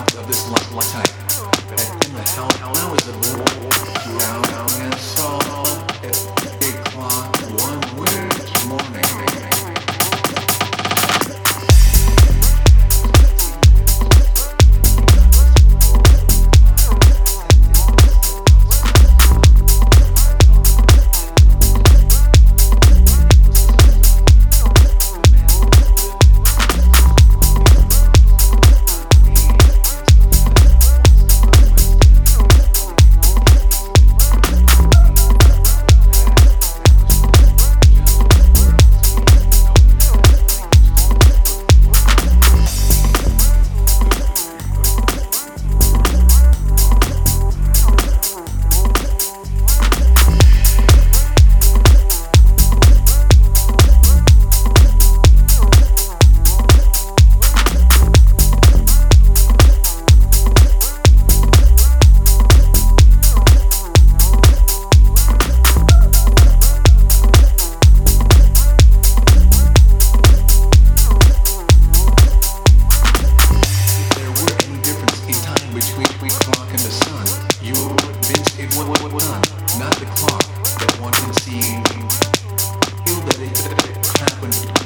of this light, light in the hell, hell which clock and the sun. You Vince it what done, not the clock that one can see. Feel that it clap